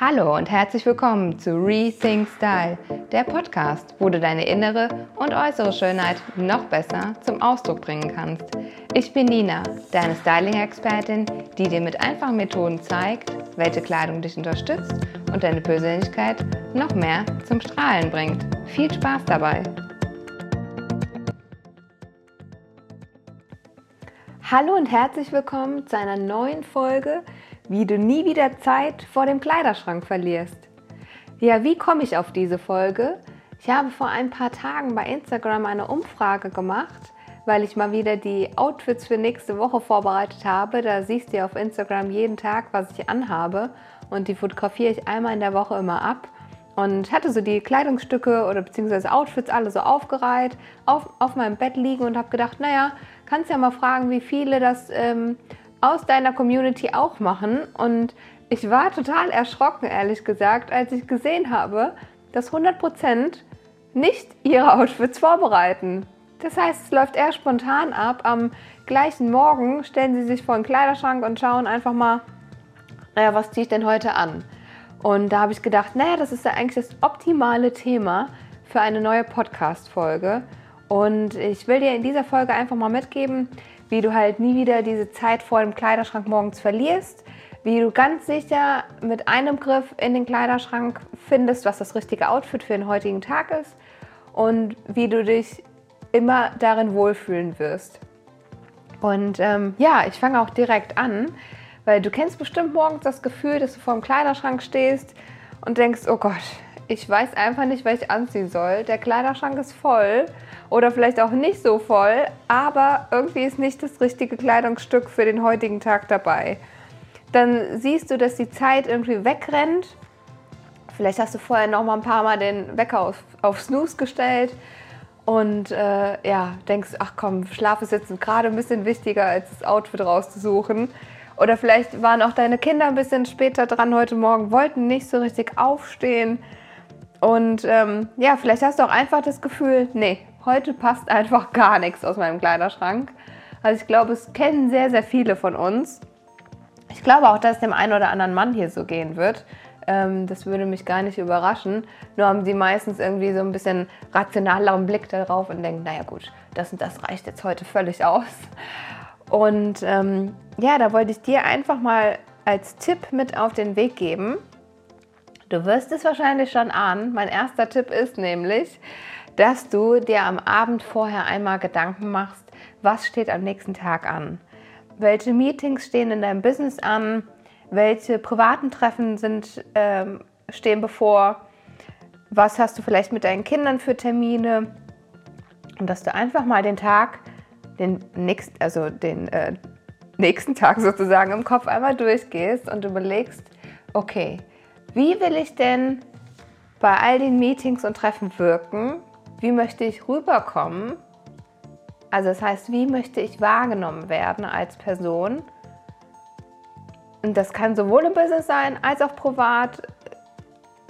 Hallo und herzlich willkommen zu Rethink Style, der Podcast, wo du deine innere und äußere Schönheit noch besser zum Ausdruck bringen kannst. Ich bin Nina, deine Styling-Expertin, die dir mit einfachen Methoden zeigt, welche Kleidung dich unterstützt und deine Persönlichkeit noch mehr zum Strahlen bringt. Viel Spaß dabei! Hallo und herzlich willkommen zu einer neuen Folge wie du nie wieder Zeit vor dem Kleiderschrank verlierst. Ja, wie komme ich auf diese Folge? Ich habe vor ein paar Tagen bei Instagram eine Umfrage gemacht, weil ich mal wieder die Outfits für nächste Woche vorbereitet habe. Da siehst du auf Instagram jeden Tag, was ich anhabe und die fotografiere ich einmal in der Woche immer ab und hatte so die Kleidungsstücke oder beziehungsweise Outfits alle so aufgereiht auf, auf meinem Bett liegen und habe gedacht, naja, kannst ja mal fragen, wie viele das ähm, aus deiner Community auch machen. Und ich war total erschrocken, ehrlich gesagt, als ich gesehen habe, dass 100% nicht ihre Outfits vorbereiten. Das heißt, es läuft eher spontan ab. Am gleichen Morgen stellen sie sich vor den Kleiderschrank und schauen einfach mal, naja, was ziehe ich denn heute an? Und da habe ich gedacht, naja, das ist ja eigentlich das optimale Thema für eine neue Podcast-Folge. Und ich will dir in dieser Folge einfach mal mitgeben, wie du halt nie wieder diese Zeit vor dem Kleiderschrank morgens verlierst, wie du ganz sicher mit einem Griff in den Kleiderschrank findest, was das richtige Outfit für den heutigen Tag ist und wie du dich immer darin wohlfühlen wirst. Und ähm, ja, ich fange auch direkt an, weil du kennst bestimmt morgens das Gefühl, dass du vor dem Kleiderschrank stehst und denkst, oh Gott, ich weiß einfach nicht, was ich anziehen soll. Der Kleiderschrank ist voll oder vielleicht auch nicht so voll, aber irgendwie ist nicht das richtige Kleidungsstück für den heutigen Tag dabei. Dann siehst du, dass die Zeit irgendwie wegrennt. Vielleicht hast du vorher noch mal ein paar Mal den Wecker auf, auf Snooze gestellt und äh, ja, denkst, ach komm, Schlaf ist jetzt gerade ein bisschen wichtiger, als das Outfit rauszusuchen. Oder vielleicht waren auch deine Kinder ein bisschen später dran heute Morgen, wollten nicht so richtig aufstehen. Und ähm, ja, vielleicht hast du auch einfach das Gefühl, nee, heute passt einfach gar nichts aus meinem Kleiderschrank. Also ich glaube, es kennen sehr, sehr viele von uns. Ich glaube auch, dass es dem einen oder anderen Mann hier so gehen wird. Ähm, das würde mich gar nicht überraschen. Nur haben sie meistens irgendwie so ein bisschen rationaleren Blick darauf und denken, naja gut, das und das reicht jetzt heute völlig aus. Und ähm, ja, da wollte ich dir einfach mal als Tipp mit auf den Weg geben. Du wirst es wahrscheinlich schon ahnen. Mein erster Tipp ist nämlich, dass du dir am Abend vorher einmal Gedanken machst, was steht am nächsten Tag an. Welche Meetings stehen in deinem Business an? Welche privaten Treffen sind, ähm, stehen bevor? Was hast du vielleicht mit deinen Kindern für Termine? Und dass du einfach mal den Tag, den, nächst, also den äh, nächsten Tag sozusagen im Kopf einmal durchgehst und überlegst, okay, wie will ich denn bei all den Meetings und Treffen wirken? wie möchte ich rüberkommen? Also das heißt, wie möchte ich wahrgenommen werden als Person? Und das kann sowohl im Business sein als auch privat,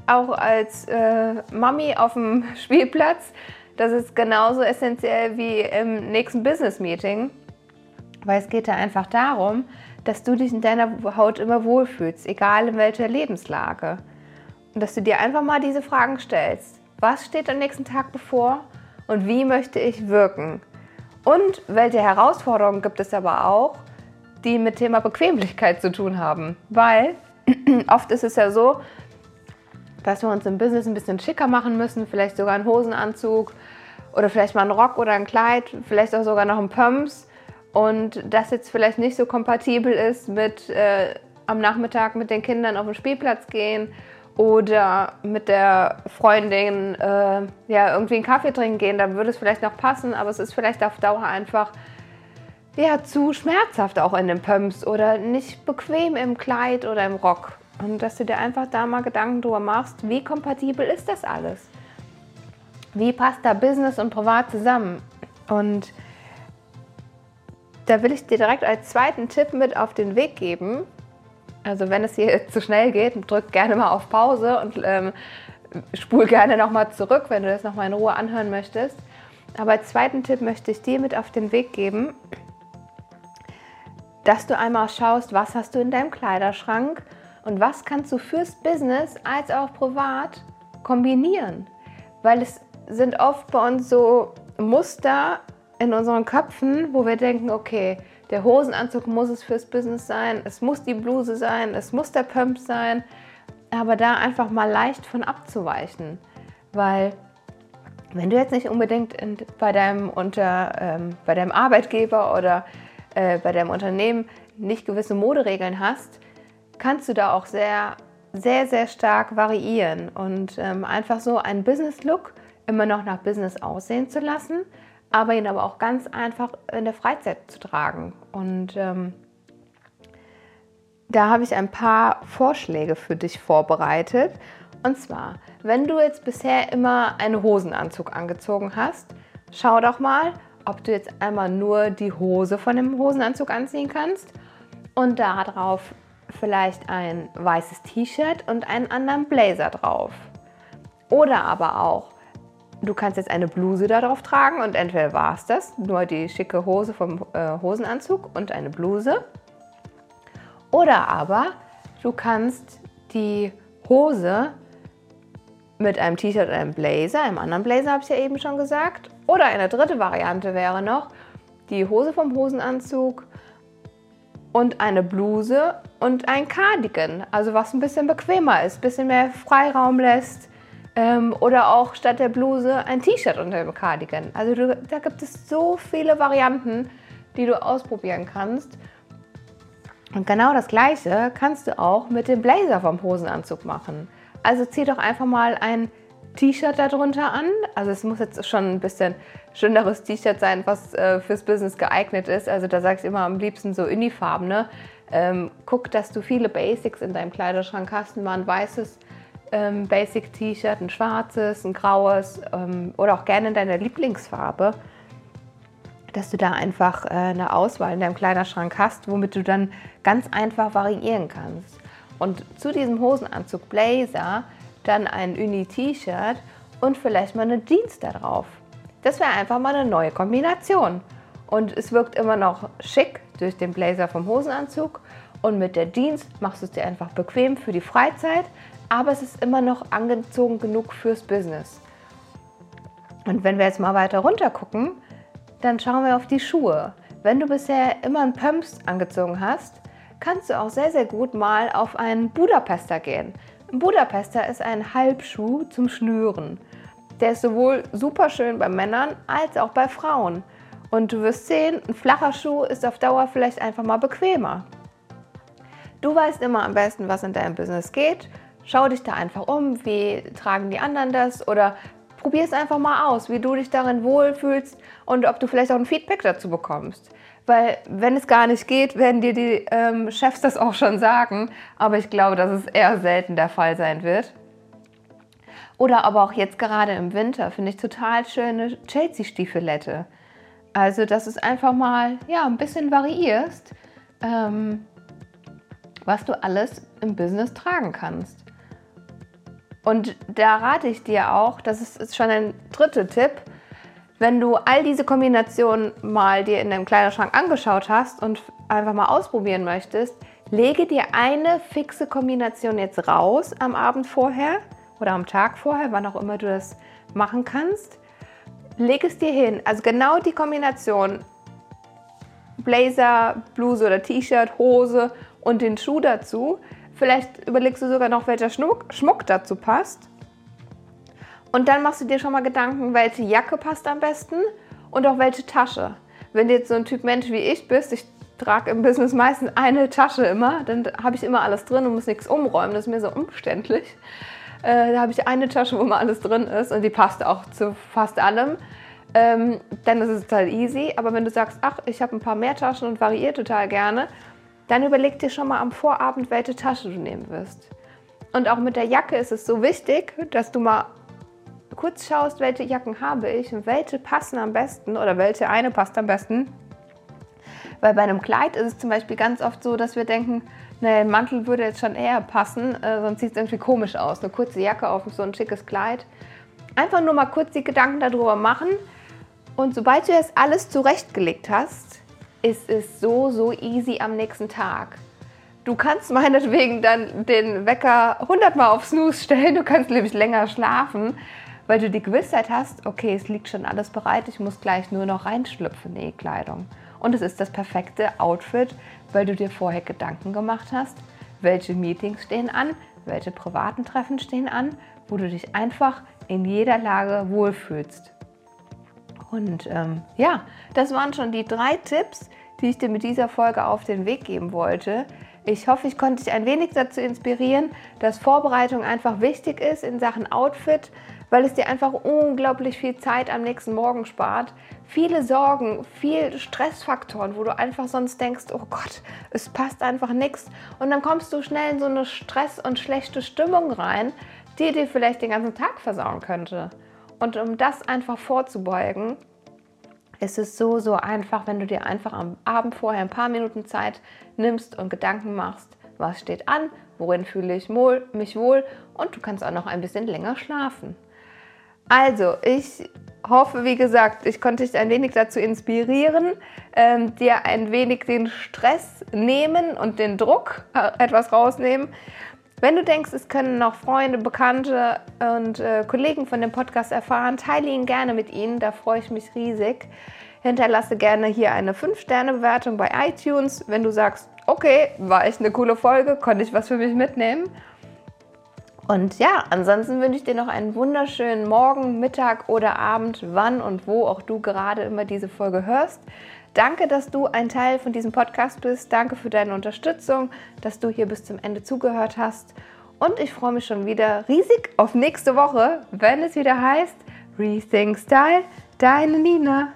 auch als äh, Mami auf dem Spielplatz. Das ist genauso essentiell wie im nächsten Business-Meeting, weil es geht da einfach darum, dass du dich in deiner Haut immer wohlfühlst, egal in welcher Lebenslage. Und dass du dir einfach mal diese Fragen stellst was steht am nächsten Tag bevor und wie möchte ich wirken. Und welche Herausforderungen gibt es aber auch, die mit Thema Bequemlichkeit zu tun haben. Weil oft ist es ja so, dass wir uns im Business ein bisschen schicker machen müssen, vielleicht sogar einen Hosenanzug oder vielleicht mal einen Rock oder ein Kleid, vielleicht auch sogar noch ein Pumps und das jetzt vielleicht nicht so kompatibel ist mit äh, am Nachmittag mit den Kindern auf den Spielplatz gehen oder mit der Freundin äh, ja, irgendwie einen Kaffee trinken gehen, dann würde es vielleicht noch passen, aber es ist vielleicht auf Dauer einfach ja, zu schmerzhaft auch in den Pumps oder nicht bequem im Kleid oder im Rock. Und dass du dir einfach da mal Gedanken drüber machst, wie kompatibel ist das alles? Wie passt da Business und Privat zusammen? Und da will ich dir direkt als zweiten Tipp mit auf den Weg geben, also wenn es hier zu schnell geht, drück gerne mal auf Pause und ähm, spul gerne nochmal zurück, wenn du das nochmal in Ruhe anhören möchtest. Aber als zweiten Tipp möchte ich dir mit auf den Weg geben, dass du einmal schaust, was hast du in deinem Kleiderschrank und was kannst du fürs Business als auch privat kombinieren. Weil es sind oft bei uns so Muster in unseren Köpfen, wo wir denken, okay, der Hosenanzug muss es fürs Business sein, es muss die Bluse sein, es muss der Pump sein, aber da einfach mal leicht von abzuweichen, weil wenn du jetzt nicht unbedingt in, bei, deinem unter, ähm, bei deinem Arbeitgeber oder äh, bei deinem Unternehmen nicht gewisse Moderegeln hast, kannst du da auch sehr, sehr, sehr stark variieren und ähm, einfach so einen Business-Look immer noch nach Business aussehen zu lassen, aber ihn aber auch ganz einfach in der Freizeit zu tragen. Und ähm, da habe ich ein paar Vorschläge für dich vorbereitet. Und zwar, wenn du jetzt bisher immer einen Hosenanzug angezogen hast, schau doch mal, ob du jetzt einmal nur die Hose von dem Hosenanzug anziehen kannst und darauf vielleicht ein weißes T-Shirt und einen anderen Blazer drauf. Oder aber auch Du kannst jetzt eine Bluse darauf tragen und entweder war es das, nur die schicke Hose vom äh, Hosenanzug und eine Bluse. Oder aber du kannst die Hose mit einem T-Shirt und einem Blazer, einem anderen Blazer habe ich ja eben schon gesagt. Oder eine dritte Variante wäre noch die Hose vom Hosenanzug und eine Bluse und ein Cardigan, also was ein bisschen bequemer ist, ein bisschen mehr Freiraum lässt ähm, oder auch statt der Bluse ein T-Shirt unter dem Cardigan. Also du, da gibt es so viele Varianten, die du ausprobieren kannst. Und genau das gleiche kannst du auch mit dem Blazer vom Hosenanzug machen. Also zieh doch einfach mal ein T-Shirt darunter an. Also es muss jetzt schon ein bisschen schöneres T-Shirt sein, was äh, fürs Business geeignet ist. Also da sagst du immer am liebsten so unifarbene. Ähm, guck, dass du viele Basics in deinem Kleiderschrank hast. Mal ein weißes ähm, Basic-T-Shirt, ein schwarzes, ein graues ähm, oder auch gerne in deiner Lieblingsfarbe, dass du da einfach äh, eine Auswahl in deinem Kleiderschrank hast, womit du dann ganz einfach variieren kannst. Und zu diesem Hosenanzug Blazer dann ein Uni-T-Shirt und vielleicht mal eine Jeans da drauf. Das wäre einfach mal eine neue Kombination. Und es wirkt immer noch schick durch den Blazer vom Hosenanzug. Und mit der Jeans machst du es dir einfach bequem für die Freizeit, aber es ist immer noch angezogen genug fürs Business. Und wenn wir jetzt mal weiter runter gucken, dann schauen wir auf die Schuhe. Wenn du bisher immer einen Pumps angezogen hast, kannst du auch sehr, sehr gut mal auf einen Budapester gehen. Ein Budapester ist ein Halbschuh zum Schnüren. Der ist sowohl super schön bei Männern als auch bei Frauen. Und du wirst sehen, ein flacher Schuh ist auf Dauer vielleicht einfach mal bequemer. Du weißt immer am besten, was in deinem Business geht Schau dich da einfach um, wie tragen die anderen das oder probier es einfach mal aus, wie du dich darin wohlfühlst und ob du vielleicht auch ein Feedback dazu bekommst. Weil wenn es gar nicht geht, werden dir die ähm, Chefs das auch schon sagen, aber ich glaube, dass es eher selten der Fall sein wird. Oder aber auch jetzt gerade im Winter finde ich total schöne Chelsea-Stiefelette. Also, dass es einfach mal ja, ein bisschen variierst, ähm, was du alles im Business tragen kannst. Und da rate ich dir auch, das ist schon ein dritter Tipp, wenn du all diese Kombinationen mal dir in deinem Kleiderschrank angeschaut hast und einfach mal ausprobieren möchtest, lege dir eine fixe Kombination jetzt raus am Abend vorher oder am Tag vorher, wann auch immer du das machen kannst. Leg es dir hin, also genau die Kombination Blazer, Bluse oder T-Shirt, Hose und den Schuh dazu. Vielleicht überlegst du sogar noch, welcher Schmuck, Schmuck dazu passt. Und dann machst du dir schon mal Gedanken, welche Jacke passt am besten und auch welche Tasche. Wenn du jetzt so ein Typ Mensch wie ich bist, ich trage im Business meistens eine Tasche immer, dann habe ich immer alles drin und muss nichts umräumen. Das ist mir so umständlich. Äh, da habe ich eine Tasche, wo immer alles drin ist und die passt auch zu fast allem. Ähm, dann ist es total easy. Aber wenn du sagst, ach, ich habe ein paar mehr Taschen und variiere total gerne, dann überleg dir schon mal am Vorabend, welche Tasche du nehmen wirst. Und auch mit der Jacke ist es so wichtig, dass du mal kurz schaust, welche Jacken habe ich und welche passen am besten oder welche eine passt am besten. Weil bei einem Kleid ist es zum Beispiel ganz oft so, dass wir denken, naja, ein Mantel würde jetzt schon eher passen, äh, sonst sieht es irgendwie komisch aus. Eine kurze Jacke auf so ein schickes Kleid. Einfach nur mal kurz die Gedanken darüber machen. Und sobald du jetzt alles zurechtgelegt hast, ist es so, so easy am nächsten Tag. Du kannst meinetwegen dann den Wecker 100 Mal auf Snooze stellen, du kannst nämlich länger schlafen, weil du die Gewissheit hast, okay, es liegt schon alles bereit, ich muss gleich nur noch reinschlüpfen in die Kleidung. Und es ist das perfekte Outfit, weil du dir vorher Gedanken gemacht hast, welche Meetings stehen an, welche privaten Treffen stehen an, wo du dich einfach in jeder Lage wohlfühlst. Und ähm, ja, das waren schon die drei Tipps, die ich dir mit dieser Folge auf den Weg geben wollte. Ich hoffe, ich konnte dich ein wenig dazu inspirieren, dass Vorbereitung einfach wichtig ist in Sachen Outfit, weil es dir einfach unglaublich viel Zeit am nächsten Morgen spart. Viele Sorgen, viel Stressfaktoren, wo du einfach sonst denkst, oh Gott, es passt einfach nichts. Und dann kommst du schnell in so eine Stress- und schlechte Stimmung rein, die dir vielleicht den ganzen Tag versauen könnte. Und um das einfach vorzubeugen, ist es so, so einfach, wenn du dir einfach am Abend vorher ein paar Minuten Zeit nimmst und Gedanken machst, was steht an, worin fühle ich mich wohl und du kannst auch noch ein bisschen länger schlafen. Also, ich hoffe, wie gesagt, ich konnte dich ein wenig dazu inspirieren, ähm, dir ein wenig den Stress nehmen und den Druck äh, etwas rausnehmen wenn du denkst, es können noch Freunde, Bekannte und äh, Kollegen von dem Podcast erfahren, teile ihn gerne mit ihnen, da freue ich mich riesig. Hinterlasse gerne hier eine 5-Sterne-Bewertung bei iTunes, wenn du sagst, okay, war echt eine coole Folge, konnte ich was für mich mitnehmen. Und ja, ansonsten wünsche ich dir noch einen wunderschönen Morgen, Mittag oder Abend, wann und wo auch du gerade immer diese Folge hörst. Danke, dass du ein Teil von diesem Podcast bist. Danke für deine Unterstützung, dass du hier bis zum Ende zugehört hast. Und ich freue mich schon wieder riesig auf nächste Woche, wenn es wieder heißt Rethink Style, deine Nina.